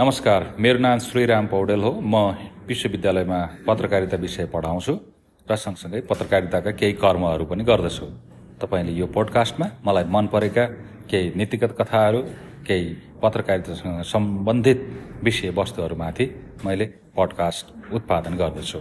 नमस्कार मेरो नाम श्रीराम पौडेल हो। म विश्वविद्यालयमा पत्रकारिता विषय पढाउँछु र सँगसँगै पत्रकारिताका केही कर्महरू पनि गर्दछु। तपाईँले यो पोडकास्टमा मलाई मन परेका केही नीतिगत कथाहरू केही पत्रकारितासँग सम्बन्धित विषयवस्तुहरूमाथि मैले पडकास्ट उत्पादन गर्दछु।